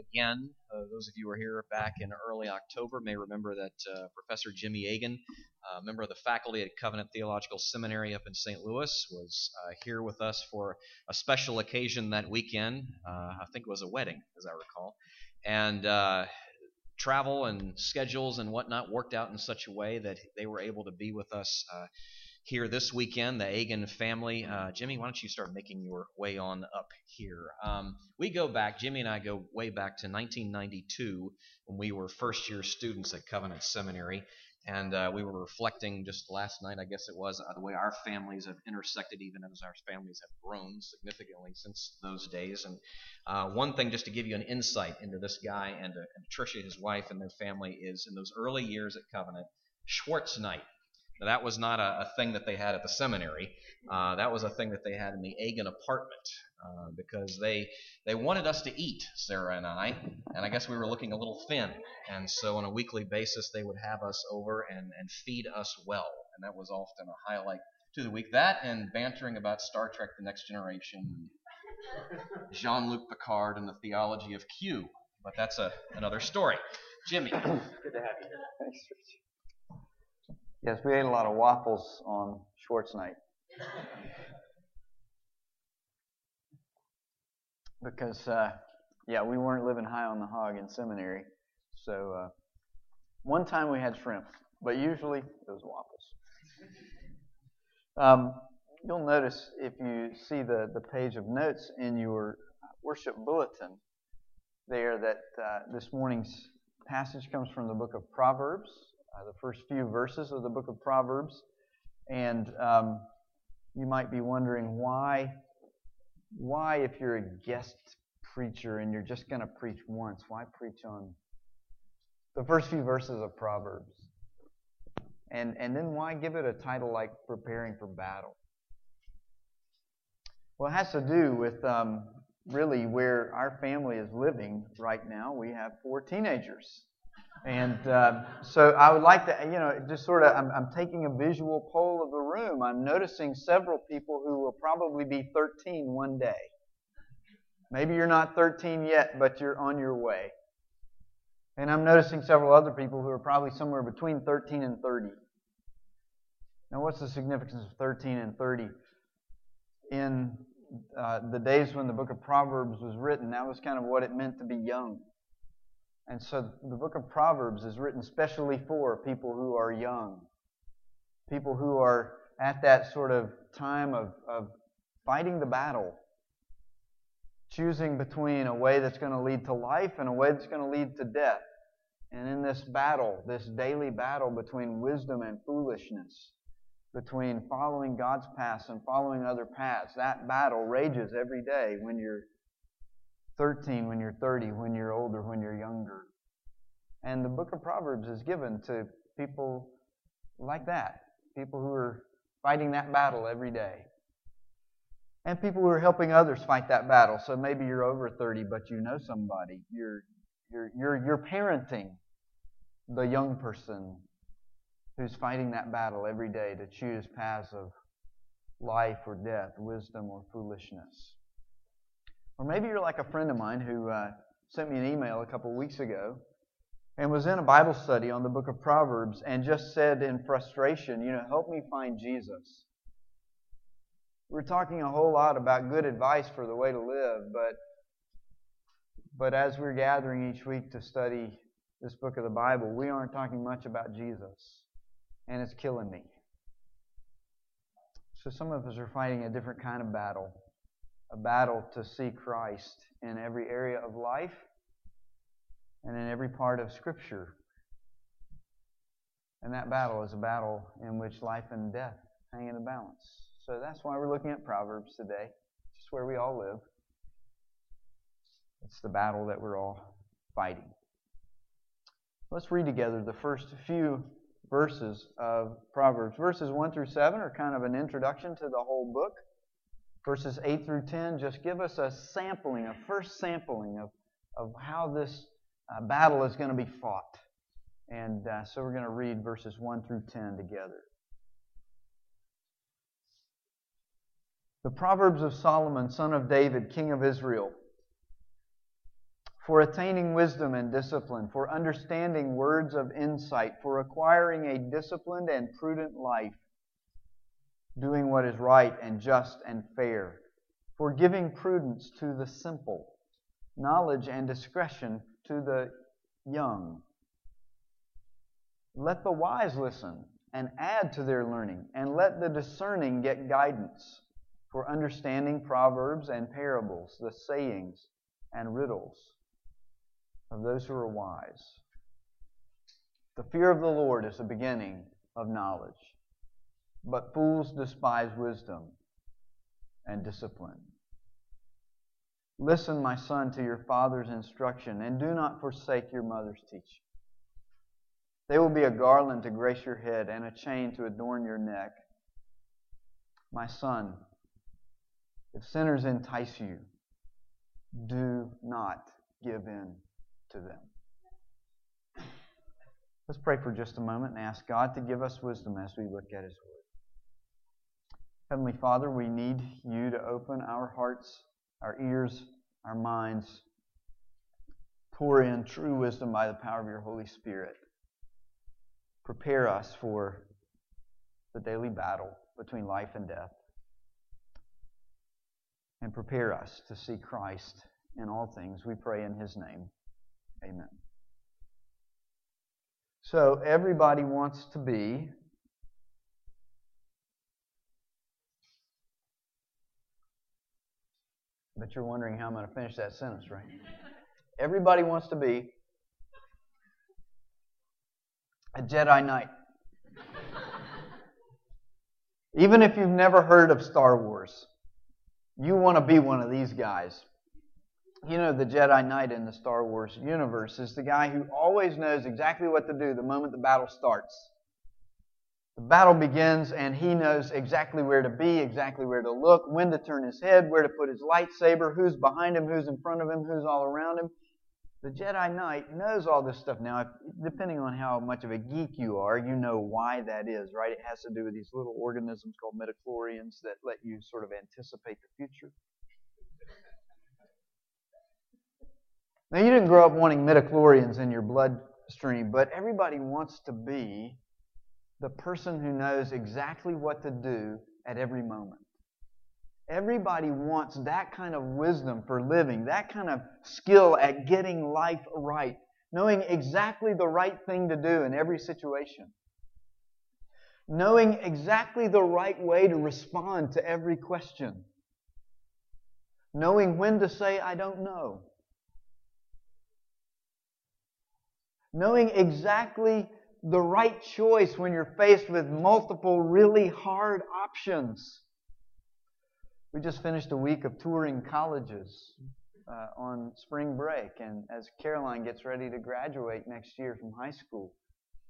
again. Uh, those of you who were here back in early October may remember that uh, Professor Jimmy Agan, a member of the faculty at Covenant Theological Seminary up in St. Louis, was uh, here with us for a special occasion that weekend. Uh, I think it was a wedding, as I recall. And uh, travel and schedules and whatnot worked out in such a way that they were able to be with us uh, here this weekend, the Agan family. Uh, Jimmy, why don't you start making your way on up here? Um, we go back, Jimmy and I go way back to 1992 when we were first year students at Covenant Seminary. And uh, we were reflecting just last night, I guess it was, uh, the way our families have intersected, even as our families have grown significantly since those days. And uh, one thing, just to give you an insight into this guy and, uh, and Tricia, his wife, and their family, is in those early years at Covenant, Schwartz Night now, that was not a, a, thing that they had at the seminary. Uh, that was a thing that they had in the Agan apartment uh, because they they wanted us to eat, Sarah and I, and I guess we were looking a little thin. And so on a weekly basis, they would have us over and, and feed us well, and that was often a highlight to the week. That and bantering about Star Trek: The Next Generation, Jean-Luc Picard, and the theology of Q. But that's a, another story. Jimmy, good to have you here. Thanks, Yes, we ate a lot of waffles on Schwartz night. because, uh, yeah, we weren't living high on the hog in seminary. So uh, one time we had shrimp, but usually it was waffles. Um, you'll notice if you see the, the page of notes in your worship bulletin there that uh, this morning's passage comes from the book of Proverbs, uh, the first few verses of the book of Proverbs. And um, you might be wondering why, why, if you're a guest preacher and you're just going to preach once, why preach on the first few verses of Proverbs? And, and then why give it a title like Preparing for Battle? Well, it has to do with um, really where our family is living right now. We have four teenagers. And uh, so I would like to, you know, just sort of, I'm, I'm, taking a visual poll of the room. I'm noticing several people who will probably be 13 one day. Maybe you're not 13 yet, but you're on your way. And I'm noticing several other people who are probably somewhere between 13 and 30. Now, what's the significance of 13 and 30? In uh, the days when the book of Proverbs was written, that was kind of what it meant to be young. And so the book of Proverbs is written specially for people who are young, people who are at that sort of time of, of fighting the battle, choosing between a way that's going to lead to life and a way that's going to lead to death. And in this battle, this daily battle between wisdom and foolishness, between following God's paths and following other paths, that battle rages every day when you're 13 when you're 30, when you're older, when you're younger. And the book of Proverbs is given to people like that, people who are fighting that battle every day. And people who are helping others fight that battle. So maybe you're over 30, but you know somebody. You're, you're, you're, you're parenting the young person who's fighting that battle every day to choose paths of life or death, wisdom or foolishness. Or maybe you're like a friend of mine who uh, sent me an email a couple of weeks ago and was in a Bible study on the book of Proverbs and just said in frustration, you know, help me find Jesus. We're talking a whole lot about good advice for the way to live, but but as we're gathering each week to study this book of the Bible, we aren't talking much about Jesus, and it's killing me. So some of us are fighting a different kind of battle a battle to see Christ in every area of life and in every part of Scripture. And that battle is a battle in which life and death hang in the balance. So that's why we're looking at Proverbs today. It's where we all live. It's the battle that we're all fighting. Let's read together the first few verses of Proverbs. Verses 1 through 7 are kind of an introduction to the whole book verses 8 through 10 just give us a sampling, a first sampling of, of how this uh, battle is going to be fought. And uh, so we're going to read verses 1 through 10 together. The Proverbs of Solomon, son of David, king of Israel. for attaining wisdom and discipline, for understanding words of insight, for acquiring a disciplined and prudent life, doing what is right and just and fair, for giving prudence to the simple, knowledge and discretion to the young. Let the wise listen and add to their learning, and let the discerning get guidance for understanding proverbs and parables, the sayings and riddles of those who are wise. The fear of the Lord is the beginning of knowledge, but fools despise wisdom and discipline. Listen, my son, to your father's instruction, and do not forsake your mother's teaching. They will be a garland to grace your head and a chain to adorn your neck. My son, if sinners entice you, do not give in to them. Let's pray for just a moment and ask God to give us wisdom as we look at His Word. Heavenly Father, we need you to open our hearts, our ears, our minds, pour in true wisdom by the power of your Holy Spirit. Prepare us for the daily battle between life and death. And prepare us to see Christ in all things. We pray in His name. Amen. So, everybody wants to be But you're wondering how I'm going to finish that sentence, right? Everybody wants to be a Jedi Knight. Even if you've never heard of Star Wars, you want to be one of these guys. You know, the Jedi Knight in the Star Wars universe is the guy who always knows exactly what to do the moment the battle starts. The battle begins, and he knows exactly where to be, exactly where to look, when to turn his head, where to put his lightsaber, who's behind him, who's in front of him, who's all around him. The Jedi Knight knows all this stuff. Now, if, depending on how much of a geek you are, you know why that is, right? It has to do with these little organisms called midichlorians that let you sort of anticipate the future. Now, you didn't grow up wanting midichlorians in your bloodstream, but everybody wants to be the person who knows exactly what to do at every moment. Everybody wants that kind of wisdom for living, that kind of skill at getting life right, knowing exactly the right thing to do in every situation, knowing exactly the right way to respond to every question, knowing when to say, I don't know, knowing exactly the right choice when you're faced with multiple really hard options. We just finished a week of touring colleges uh, on spring break, and as Caroline gets ready to graduate next year from high school,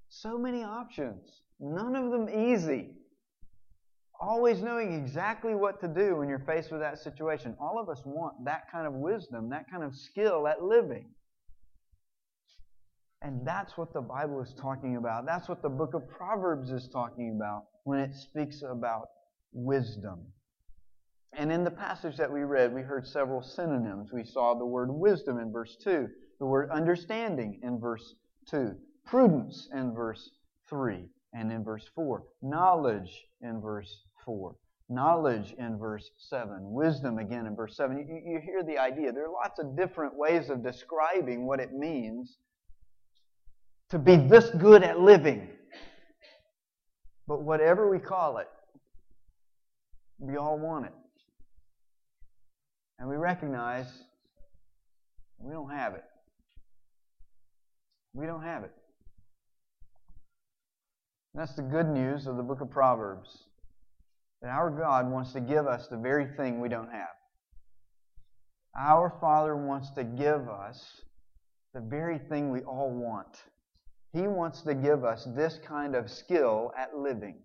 so many options, none of them easy. Always knowing exactly what to do when you're faced with that situation. All of us want that kind of wisdom, that kind of skill at living. And hmm. that's what the Bible is talking about. That's what the book of Proverbs is talking about when it speaks about wisdom. And in the passage that we read, we heard several synonyms. We saw the word wisdom in verse 2, the word understanding in verse 2, prudence in verse 3, and in verse 4, knowledge in verse 4, knowledge in verse 7, wisdom again in verse 7. You, you hear the idea. There are lots of different ways of describing what it means to be this good at living. But whatever we call it, we all want it. And we recognize we don't have it. We don't have it. And that's the good news of the book of Proverbs. That our God wants to give us the very thing we don't have. Our Father wants to give us the very thing we all want. He wants to give us this kind of skill at living.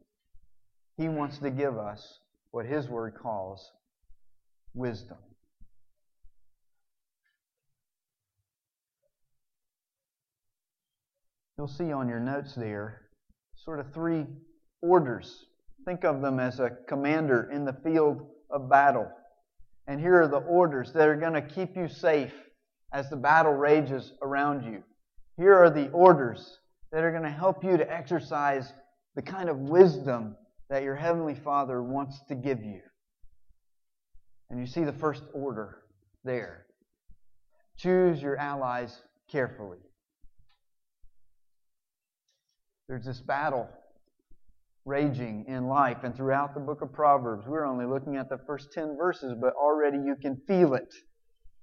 He wants to give us what His Word calls wisdom. You'll see on your notes there sort of three orders. Think of them as a commander in the field of battle. And here are the orders that are going to keep you safe as the battle rages around you. Here are the orders that are going to help you to exercise the kind of wisdom that your Heavenly Father wants to give you. And you see the first order there. Choose your allies carefully. There's this battle raging in life and throughout the book of Proverbs. We're only looking at the first 10 verses, but already you can feel it.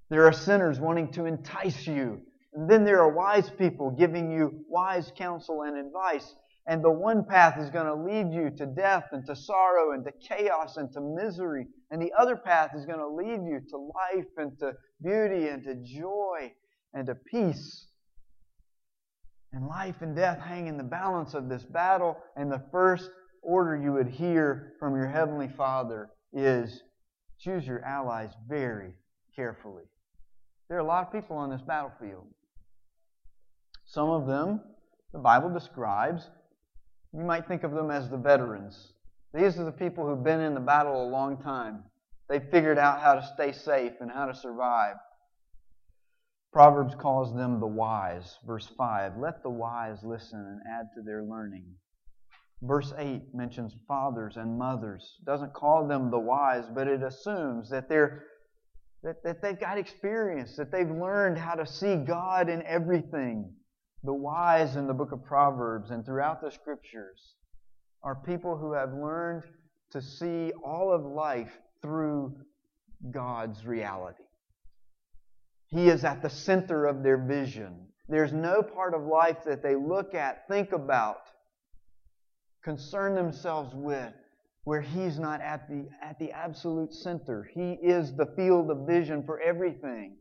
There are sinners wanting to entice you. And then there are wise people giving you wise counsel and advice. And the one path is going to lead you to death and to sorrow and to chaos and to misery. And the other path is going to lead you to life and to beauty and to joy and to peace. And life and death hang in the balance of this battle. And the first order you would hear from your Heavenly Father is choose your allies very carefully. There are a lot of people on this battlefield. Some of them, the Bible describes, you might think of them as the veterans. These are the people who've been in the battle a long time. They've figured out how to stay safe and how to survive. Proverbs calls them the wise. Verse 5 Let the wise listen and add to their learning. Verse 8 mentions fathers and mothers. It doesn't call them the wise, but it assumes that they're that, that they've got experience, that they've learned how to see God in everything. The wise in the book of Proverbs and throughout the scriptures are people who have learned to see all of life through God's reality. He is at the center of their vision. There's no part of life that they look at, think about, concern themselves with, where He's not at the, at the absolute center. He is the field of vision for everything.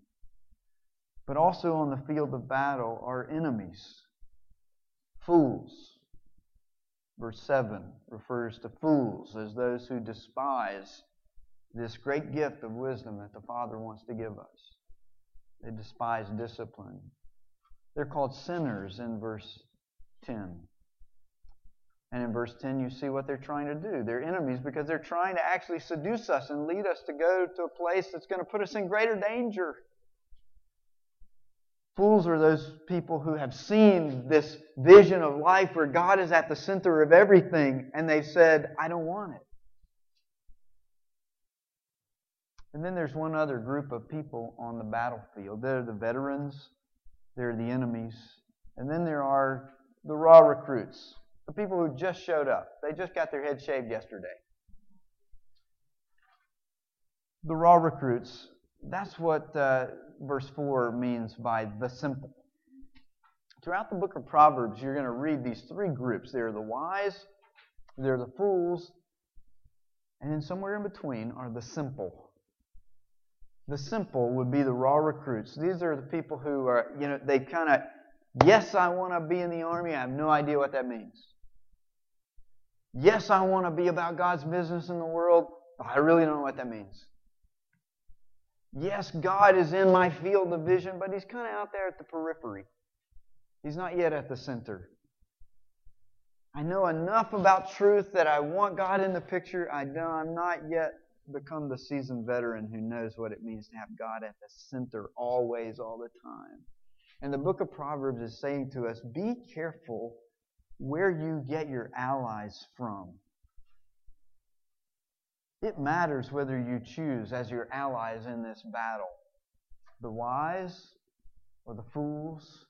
But also on the field of battle are enemies, fools. Verse 7 refers to fools as those who despise this great gift of wisdom that the Father wants to give us. They despise discipline. They're called sinners in verse 10. And in verse 10, you see what they're trying to do. They're enemies because they're trying to actually seduce us and lead us to go to a place that's going to put us in greater danger. Fools are those people who have seen this vision of life where God is at the center of everything, and they've said, I don't want it. And then there's one other group of people on the battlefield. They're the veterans, they're the enemies, and then there are the raw recruits, the people who just showed up. They just got their head shaved yesterday. The raw recruits, that's what uh, verse 4 means by the simple. Throughout the book of Proverbs, you're going to read these three groups. They're the wise, they're the fools, and then somewhere in between are the simple. The simple would be the raw recruits. These are the people who are, you know, they kind of, yes, I want to be in the army. I have no idea what that means. Yes, I want to be about God's business in the world. I really don't know what that means. Yes, God is in my field of vision, but He's kind of out there at the periphery. He's not yet at the center. I know enough about truth that I want God in the picture. I know I'm not yet become the seasoned veteran who knows what it means to have God at the center always, all the time. And the book of Proverbs is saying to us be careful where you get your allies from. It matters whether you choose as your allies in this battle the wise or the fools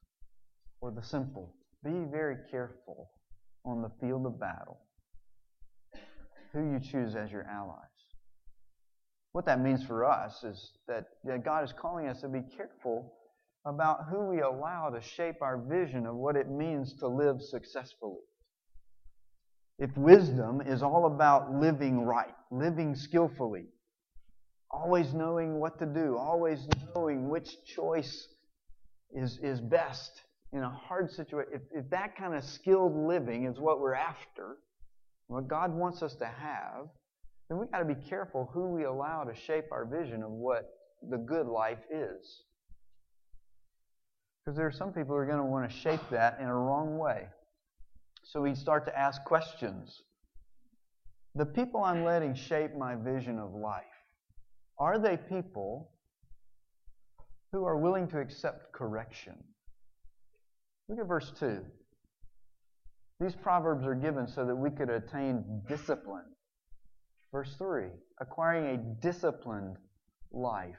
or the simple. Be very careful on the field of battle who you choose as your allies. What that means for us is that, God is calling us to be careful about who we allow to shape our vision of what it means to live successfully. If wisdom is all about living right, living skillfully, always knowing what to do, always knowing which choice is, is best in a hard situation, if, if that kind of skilled living is what we're after, what God wants us to have, then we've got to be careful who we allow to shape our vision of what the good life is. Because there are some people who are going to want to shape that in a wrong way. So we start to ask questions. The people I'm letting shape my vision of life, are they people who are willing to accept correction. Look at verse 2. These proverbs are given so that we could attain discipline. Verse 3 acquiring a disciplined life.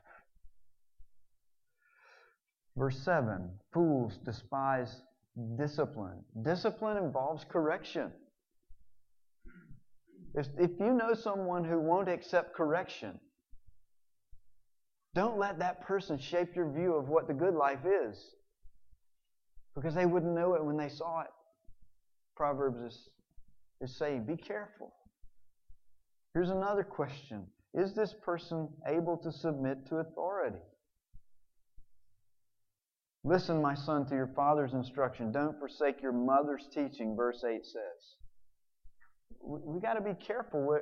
Verse 7 Fools despise discipline. Discipline involves correction. If, if you know someone who won't accept correction, don't let that person shape your view of what the good life is. Because they wouldn't know it when they saw it. Proverbs is, is saying, be careful. Here's another question Is this person able to submit to authority? Listen, my son, to your father's instruction. Don't forsake your mother's teaching, verse 8 says. We, we got to be careful.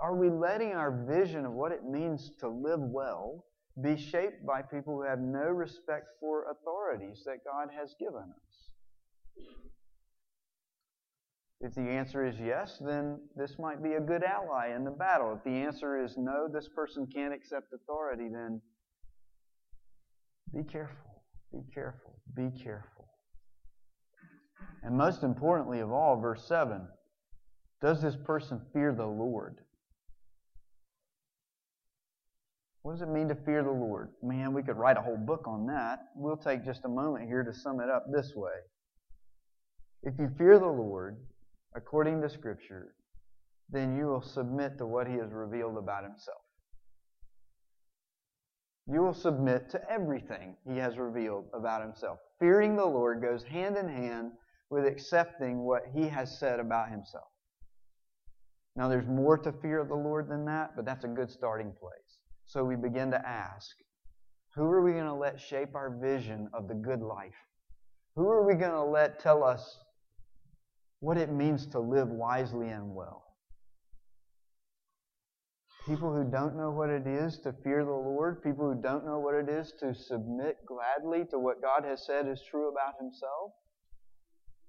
Are we letting our vision of what it means to live well be shaped by people who have no respect for authorities that God has given us? If the answer is yes, then this might be a good ally in the battle. If the answer is no, this person can't accept authority, then be careful, be careful, be careful. And most importantly of all, verse 7 does this person fear the Lord? What does it mean to fear the Lord? Man, we could write a whole book on that. We'll take just a moment here to sum it up this way. If you fear the Lord, according to Scripture, then you will submit to what He has revealed about Himself. You will submit to everything He has revealed about Himself. Fearing the Lord goes hand in hand with accepting what He has said about Himself. Now, there's more to fear of the Lord than that, but that's a good starting place. So we begin to ask who are we going to let shape our vision of the good life? Who are we going to let tell us what it means to live wisely and well? People who don't know what it is to fear the Lord, people who don't know what it is to submit gladly to what God has said is true about Himself,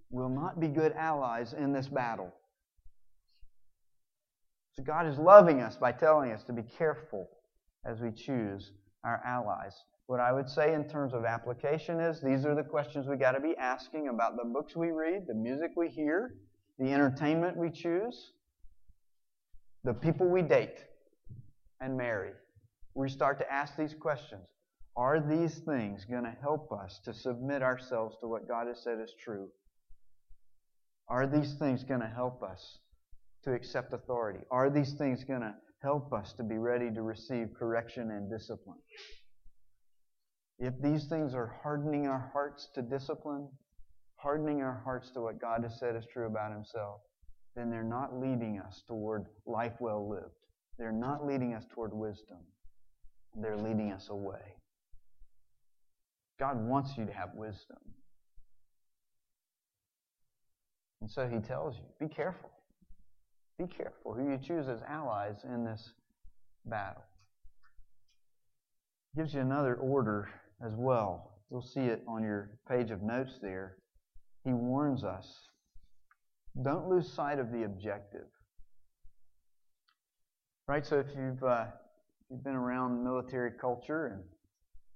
will not be good allies in this battle. So God is loving us by telling us to be careful as we choose our allies. What I would say in terms of application is these are the questions we got to be asking about the books we read, the music we hear, the entertainment we choose, the people we date and marry. We start to ask these questions. Are these things going to help us to submit ourselves to what God has said is true? Are these things going to help us to accept authority? Are these things going to help us to be ready to receive correction and discipline? If these things are hardening our hearts to discipline, hardening our hearts to what God has said is true about Himself, then they're not leading us toward life well lived. They're not leading us toward wisdom. They're leading us away. God wants you to have wisdom. And so He tells you be careful. Be careful who you choose as allies in this battle. Gives you another order as well. You'll see it on your page of notes there. He warns us don't lose sight of the objective. Right? So if you've, uh, you've been around military culture and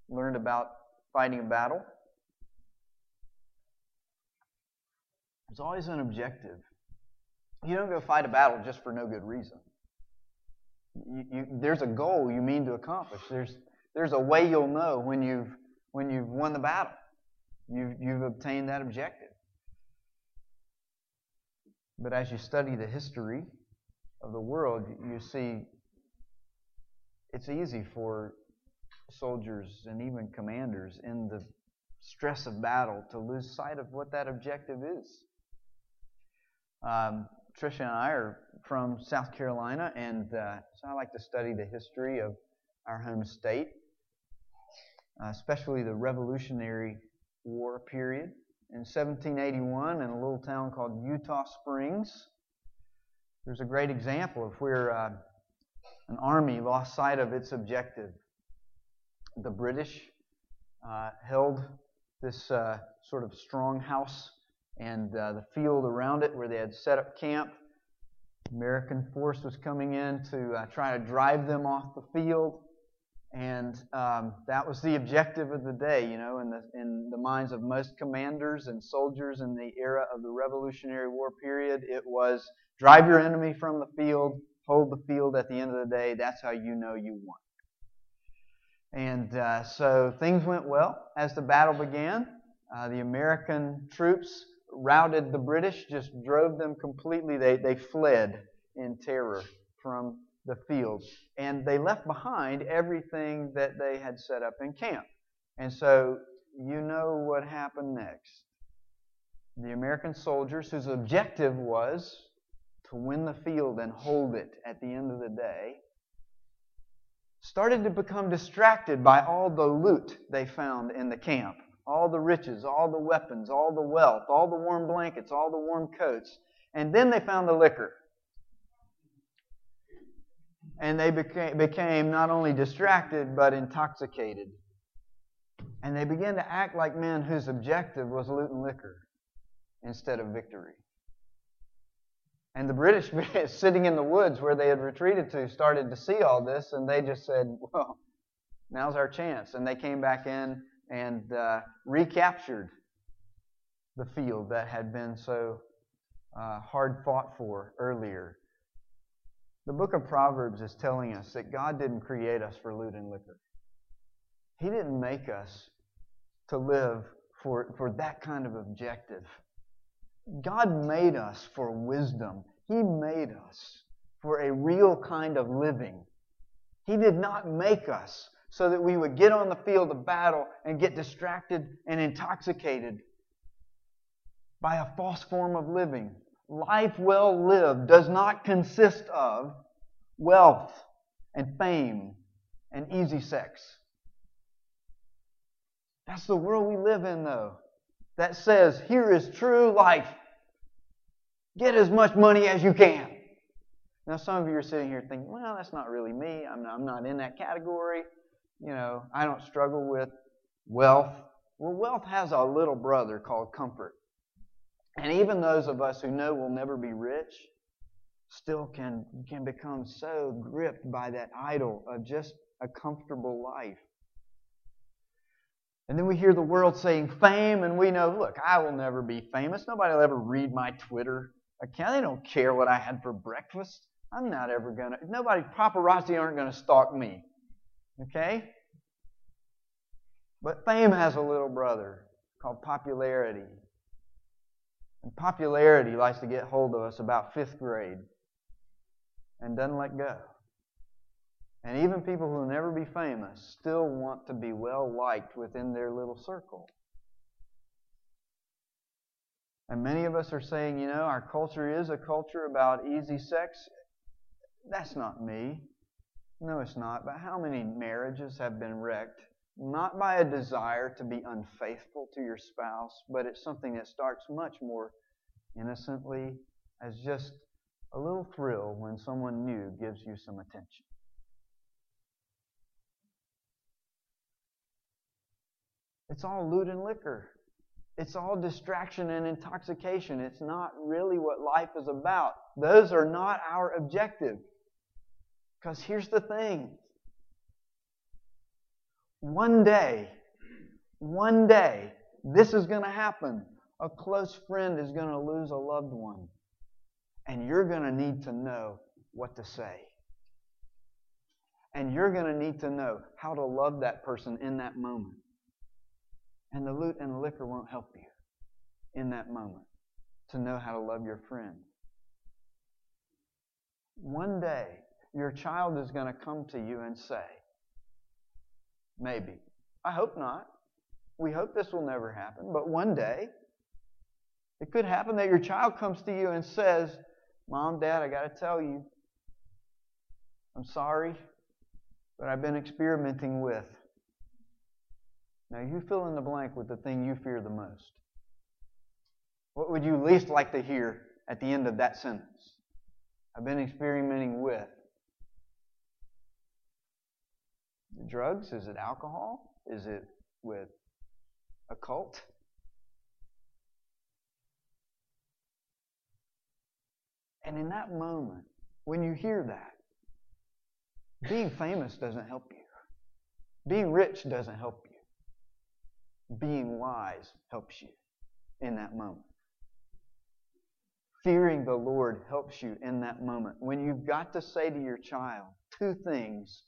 learned about fighting a battle, there's always an objective. You don't go fight a battle just for no good reason. You, you, there's a goal you mean to accomplish. There's, there's a way you'll know when you've, when you've won the battle. You've, you've obtained that objective. But as you study the history of the world, you see it's easy for soldiers and even commanders in the stress of battle to lose sight of what that objective is. Um, Tricia and I are from South Carolina, and uh, so I like to study the history of our home state, uh, especially the Revolutionary War period. In 1781, in a little town called Eutaw Springs, there's a great example of where uh, an army lost sight of its objective. The British uh, held this uh, sort of strong house and uh, the field around it where they had set up camp. American force was coming in to uh, try to drive them off the field, And um, that was the objective of the day, you know, in the, in the minds of most commanders and soldiers in the era of the Revolutionary War period. It was drive your enemy from the field, hold the field at the end of the day. That's how you know you won. And uh, so things went well as the battle began. Uh, the American troops routed the British, just drove them completely. They, they fled in terror from the field. And they left behind everything that they had set up in camp. And so you know what happened next. The American soldiers, whose objective was to win the field and hold it at the end of the day, started to become distracted by all the loot they found in the camp all the riches, all the weapons, all the wealth, all the warm blankets, all the warm coats. And then they found the liquor and they became, became not only distracted but intoxicated. And they began to act like men whose objective was loot and liquor instead of victory. And the British, sitting in the woods where they had retreated to, started to see all this, and they just said, Well, now's our chance. And they came back in and uh, recaptured the field that had been so uh, hard fought for earlier. The book of Proverbs is telling us that God didn't create us for loot and liquor. He didn't make us to live for, for that kind of objective. God made us for wisdom. He made us for a real kind of living. He did not make us so that we would get on the field of battle and get distracted and intoxicated by a false form of living life well lived does not consist of wealth and fame and easy sex. That's the world we live in, though, that says, here is true life. Get as much money as you can. Now, some of you are sitting here thinking, well, that's not really me. I'm not, I'm not in that category. You know, I don't struggle with wealth. Well, wealth has a little brother called comfort. And even those of us who know we'll never be rich still can, can become so gripped by that idol of just a comfortable life. And then we hear the world saying fame, and we know, look, I will never be famous. Nobody will ever read my Twitter account. They don't care what I had for breakfast. I'm not ever going to, nobody, paparazzi aren't going to stalk me. Okay? But fame has a little brother called popularity. And popularity likes to get hold of us about fifth grade and doesn't let go. And even people who will never be famous still want to be well liked within their little circle. And many of us are saying, you know, our culture is a culture about easy sex. That's not me. No, it's not. But how many marriages have been wrecked not by a desire to be unfaithful to your spouse, but it's something that starts much more innocently as just a little thrill when someone new gives you some attention. It's all loot and liquor. It's all distraction and intoxication. It's not really what life is about. Those are not our objective. Because here's the thing one day, one day, this is going to happen. A close friend is going to lose a loved one. And you're going to need to know what to say. And you're going to need to know how to love that person in that moment. And the loot and the liquor won't help you in that moment to know how to love your friend. One day, your child is going to come to you and say, Maybe. I hope not. We hope this will never happen, but one day it could happen that your child comes to you and says, Mom, Dad, I got to tell you, I'm sorry, but I've been experimenting with. Now, you fill in the blank with the thing you fear the most. What would you least like to hear at the end of that sentence? I've been experimenting with. drugs? Is it alcohol? Is it with a cult? And in that moment, when you hear that, being famous doesn't help you. Being rich doesn't help you. Being wise helps you in that moment. Fearing the Lord helps you in that moment. When you've got to say to your child two things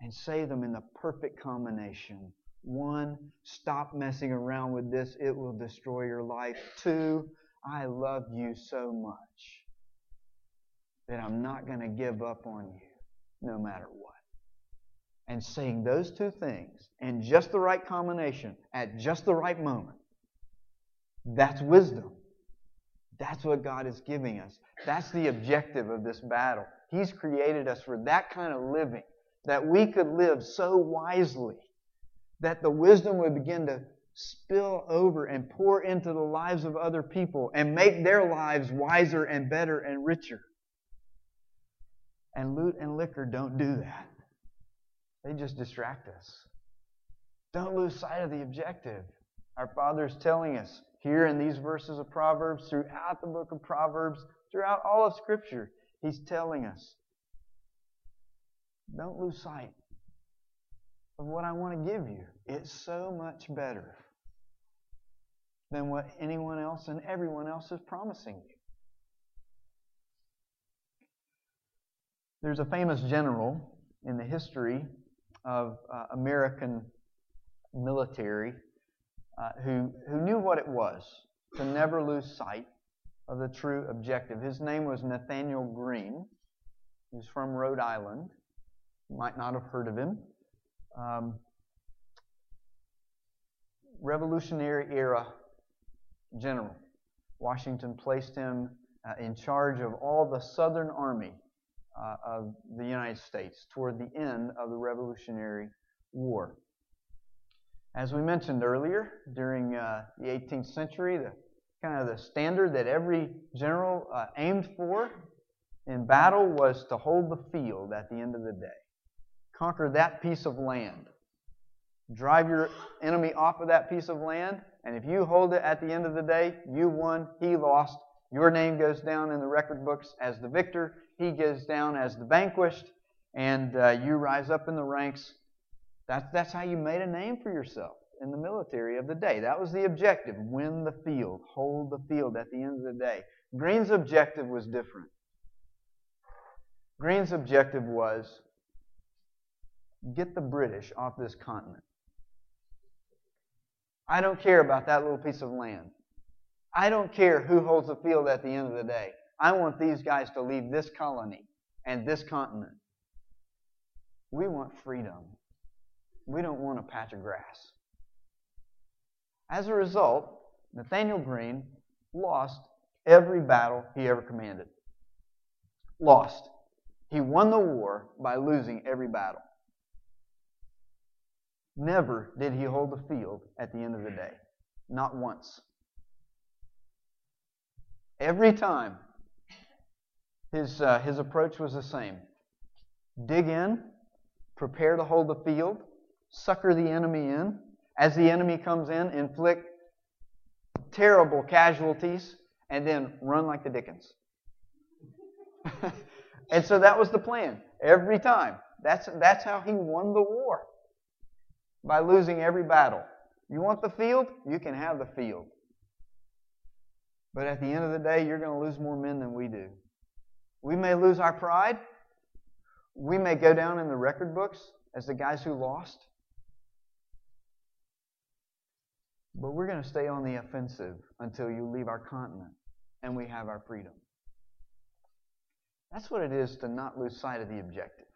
and say them in the perfect combination. One, stop messing around with this, it will destroy your life. Two, I love you so much that I'm not going to give up on you no matter what. And saying those two things in just the right combination at just the right moment, that's wisdom. That's what God is giving us. That's the objective of this battle. He's created us for that kind of living, that we could live so wisely that the wisdom would begin to spill over and pour into the lives of other people and make their lives wiser and better and richer. And loot and liquor don't do that. They just distract us. Don't lose sight of the objective. Our Father is telling us here in these verses of Proverbs, throughout the book of Proverbs, throughout all of Scripture, He's telling us don't lose sight of what I want to give you. It's so much better than what anyone else and everyone else is promising you. There's a famous general in the history of uh, American military uh, who, who knew what it was to never lose sight of the true objective. His name was Nathaniel Greene. He was from Rhode Island. You might not have heard of him. Um, Revolutionary era general. Washington placed him uh, in charge of all the Southern Army uh, of the United States toward the end of the Revolutionary War. As we mentioned earlier, during uh, the 18th century, the kind of the standard that every general uh, aimed for in battle was to hold the field at the end of the day. Conquer that piece of land. Drive your enemy off of that piece of land, and if you hold it at the end of the day, you won, he lost. Your name goes down in the record books as the victor, he goes down as the vanquished, and uh, you rise up in the ranks. That's, that's how you made a name for yourself in the military of the day. That was the objective win the field, hold the field at the end of the day. Greene's objective was different. Greene's objective was get the British off this continent. I don't care about that little piece of land. I don't care who holds the field at the end of the day. I want these guys to leave this colony and this continent. We want freedom. We don't want a patch of grass. As a result, Nathaniel Greene lost every battle he ever commanded. Lost. He won the war by losing every battle. Never did he hold the field at the end of the day. Not once. Every time, his, uh, his approach was the same dig in, prepare to hold the field, sucker the enemy in. As the enemy comes in, inflict terrible casualties, and then run like the Dickens. and so that was the plan every time. That's, that's how he won the war by losing every battle. You want the field? You can have the field. But at the end of the day, you're going to lose more men than we do. We may lose our pride. We may go down in the record books as the guys who lost. But we're going to stay on the offensive until you leave our continent and we have our freedom. That's what it is to not lose sight of the objective.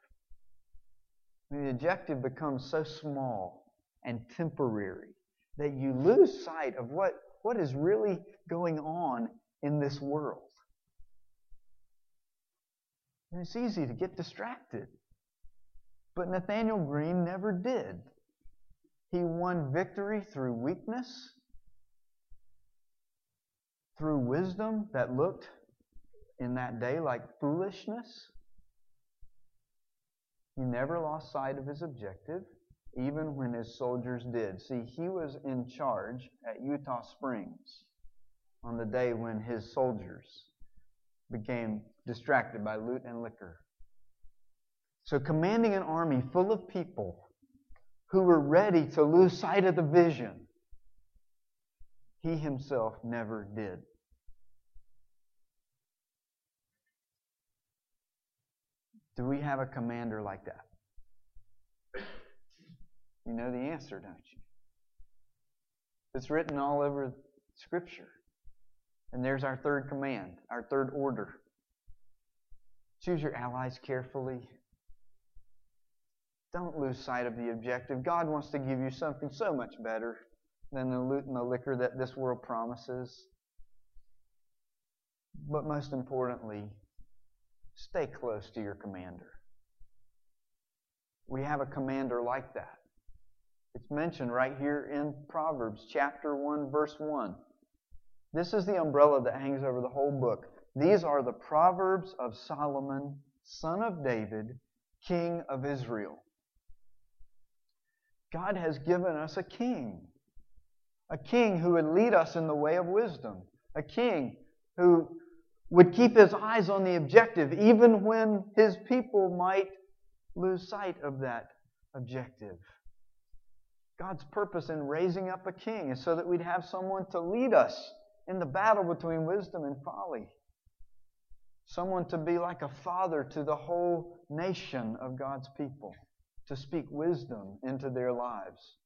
When The objective becomes so small and temporary that you lose sight of what, what is really going on in this world. And it's easy to get distracted. But Nathaniel Greene never did. He won victory through weakness, through wisdom that looked in that day like foolishness. He never lost sight of his objective, even when his soldiers did. See, he was in charge at Eutaw Springs on the day when his soldiers became distracted by loot and liquor. So, commanding an army full of people who were ready to lose sight of the vision. He himself never did. Do we have a commander like that? You know the answer, don't you? It's written all over Scripture. And there's our third command, our third order. Choose your allies carefully. Don't lose sight of the objective. God wants to give you something so much better than the loot and the liquor that this world promises. But most importantly, stay close to your commander. We have a commander like that. It's mentioned right here in Proverbs chapter 1 verse 1. This is the umbrella that hangs over the whole book. These are the Proverbs of Solomon, son of David, king of Israel. God has given us a king. A king who would lead us in the way of wisdom. A king who would keep his eyes on the objective even when his people might lose sight of that objective. God's purpose in raising up a king is so that we'd have someone to lead us in the battle between wisdom and folly. Someone to be like a father to the whole nation of God's people to speak wisdom into their lives.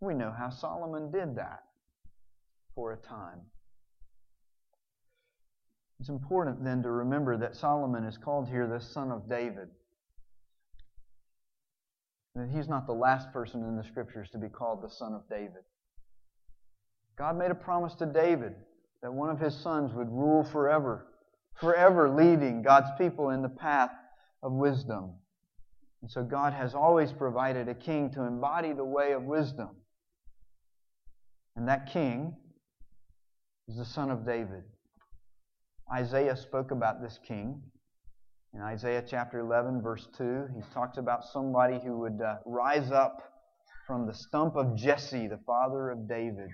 We know how Solomon did that for a time. It's important then to remember that Solomon is called here the son of David. That he's not the last person in the scriptures to be called the son of David. God made a promise to David that one of his sons would rule forever, forever leading God's people in the path of wisdom. And so God has always provided a king to embody the way of wisdom. And that king is the son of David. Isaiah spoke about this king. In Isaiah chapter 11, verse 2, he talks about somebody who would uh, rise up from the stump of Jesse, the father of David.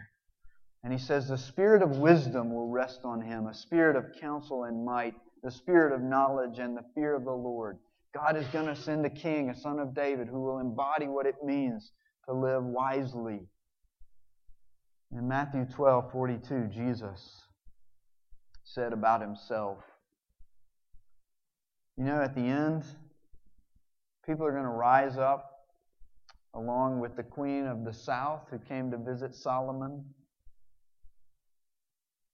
And he says, The spirit of wisdom will rest on him, a spirit of counsel and might, the spirit of knowledge and the fear of the Lord. God is going to send a king, a son of David, who will embody what it means to live wisely. In Matthew 12, 42, Jesus said about himself, You know, at the end, people are going to rise up along with the queen of the south who came to visit Solomon.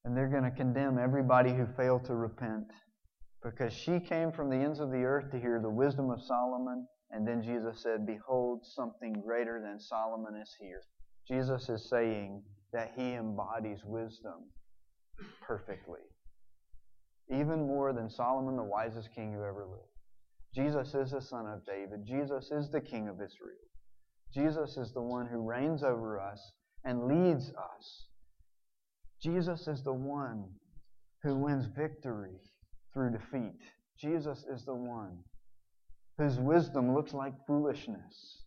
And they're going to condemn everybody who failed to repent because she came from the ends of the earth to hear the wisdom of Solomon. And then Jesus said, Behold, something greater than Solomon is here. Jesus is saying that he embodies wisdom perfectly, even more than Solomon, the wisest king who ever lived. Jesus is the son of David. Jesus is the king of Israel. Jesus is the one who reigns over us and leads us. Jesus is the one who wins victory through defeat. Jesus is the one whose wisdom looks like foolishness,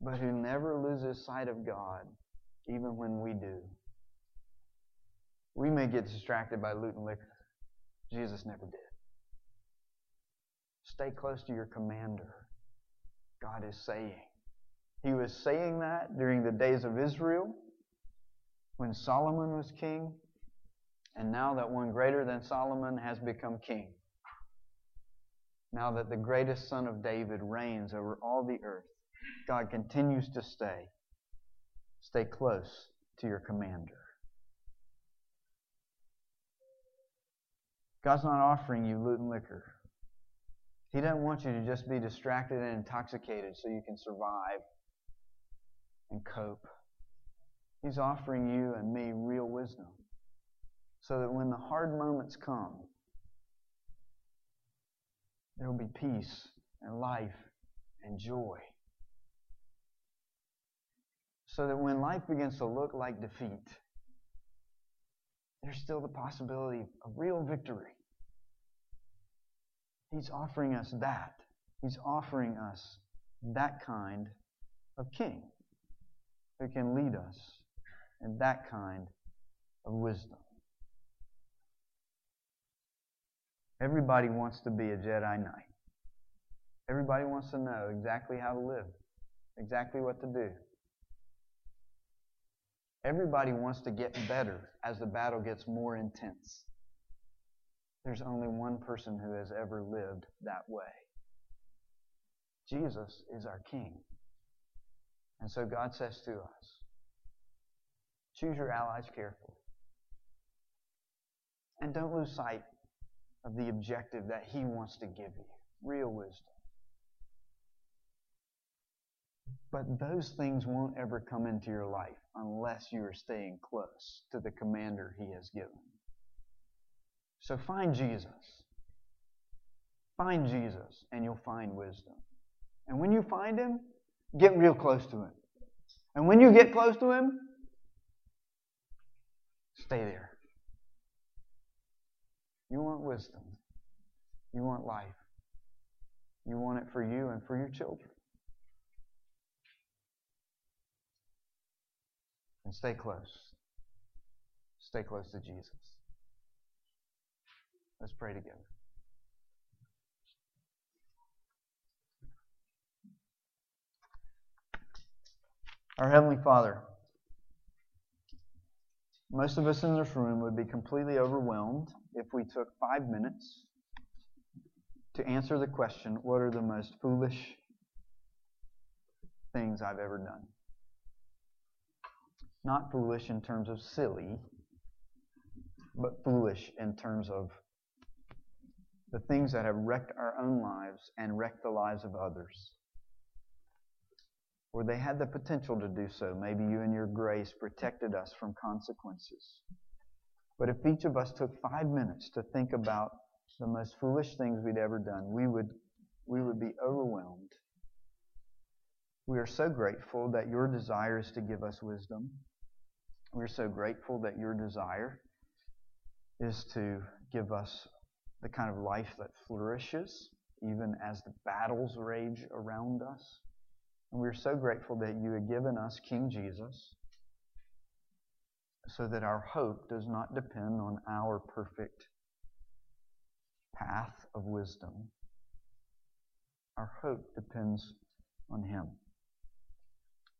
but who never loses sight of God, even when we do. We may get distracted by loot and liquor. Jesus never did. Stay close to your commander, God is saying. He was saying that during the days of Israel when Solomon was king and now that one greater than Solomon has become king, now that the greatest son of David reigns over all the earth, God continues to stay. Stay close to your commander. God's not offering you loot and liquor. He doesn't want you to just be distracted and intoxicated so you can survive and cope. He's offering you and me real wisdom so that when the hard moments come, there will be peace and life and joy. So that when life begins to look like defeat, there's still the possibility of real victory. He's offering us that. He's offering us that kind of king who can lead us in that kind of wisdom. Everybody wants to be a Jedi Knight. Everybody wants to know exactly how to live exactly what to do. Everybody wants to get better as the battle gets more intense. There's only one person who has ever lived that way. Jesus is our King. And so God says to us, choose your allies carefully. And don't lose sight of the objective that He wants to give you real wisdom. But those things won't ever come into your life unless you are staying close to the commander He has given. So find Jesus. Find Jesus, and you'll find wisdom. And when you find Him, get real close to Him. And when you get close to Him, stay there. You want wisdom. You want life. You want it for you and for your children. And stay close. Stay close to Jesus. Let's pray together. Our Heavenly Father, most of us in this room would be completely overwhelmed if we took five minutes to answer the question what are the most foolish things I've ever done? Not foolish in terms of silly, but foolish in terms of the things that have wrecked our own lives and wrecked the lives of others. Or they had the potential to do so. Maybe you, and your grace, protected us from consequences. But if each of us took five minutes to think about the most foolish things we'd ever done, we would, we would be overwhelmed. We are so grateful that your desire is to give us wisdom. We're so grateful that your desire is to give us the kind of life that flourishes even as the battles rage around us. And we're so grateful that you have given us King Jesus so that our hope does not depend on our perfect path of wisdom. Our hope depends on Him.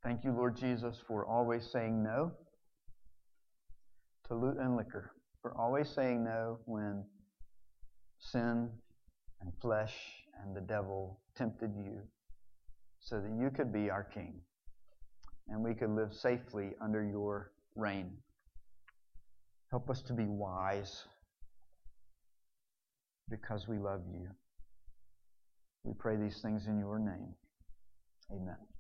Thank you, Lord Jesus, for always saying no to loot and liquor, for always saying no when sin and flesh and the devil tempted you so that you could be our king and we could live safely under your reign. Help us to be wise because we love you. We pray these things in your name. Amen.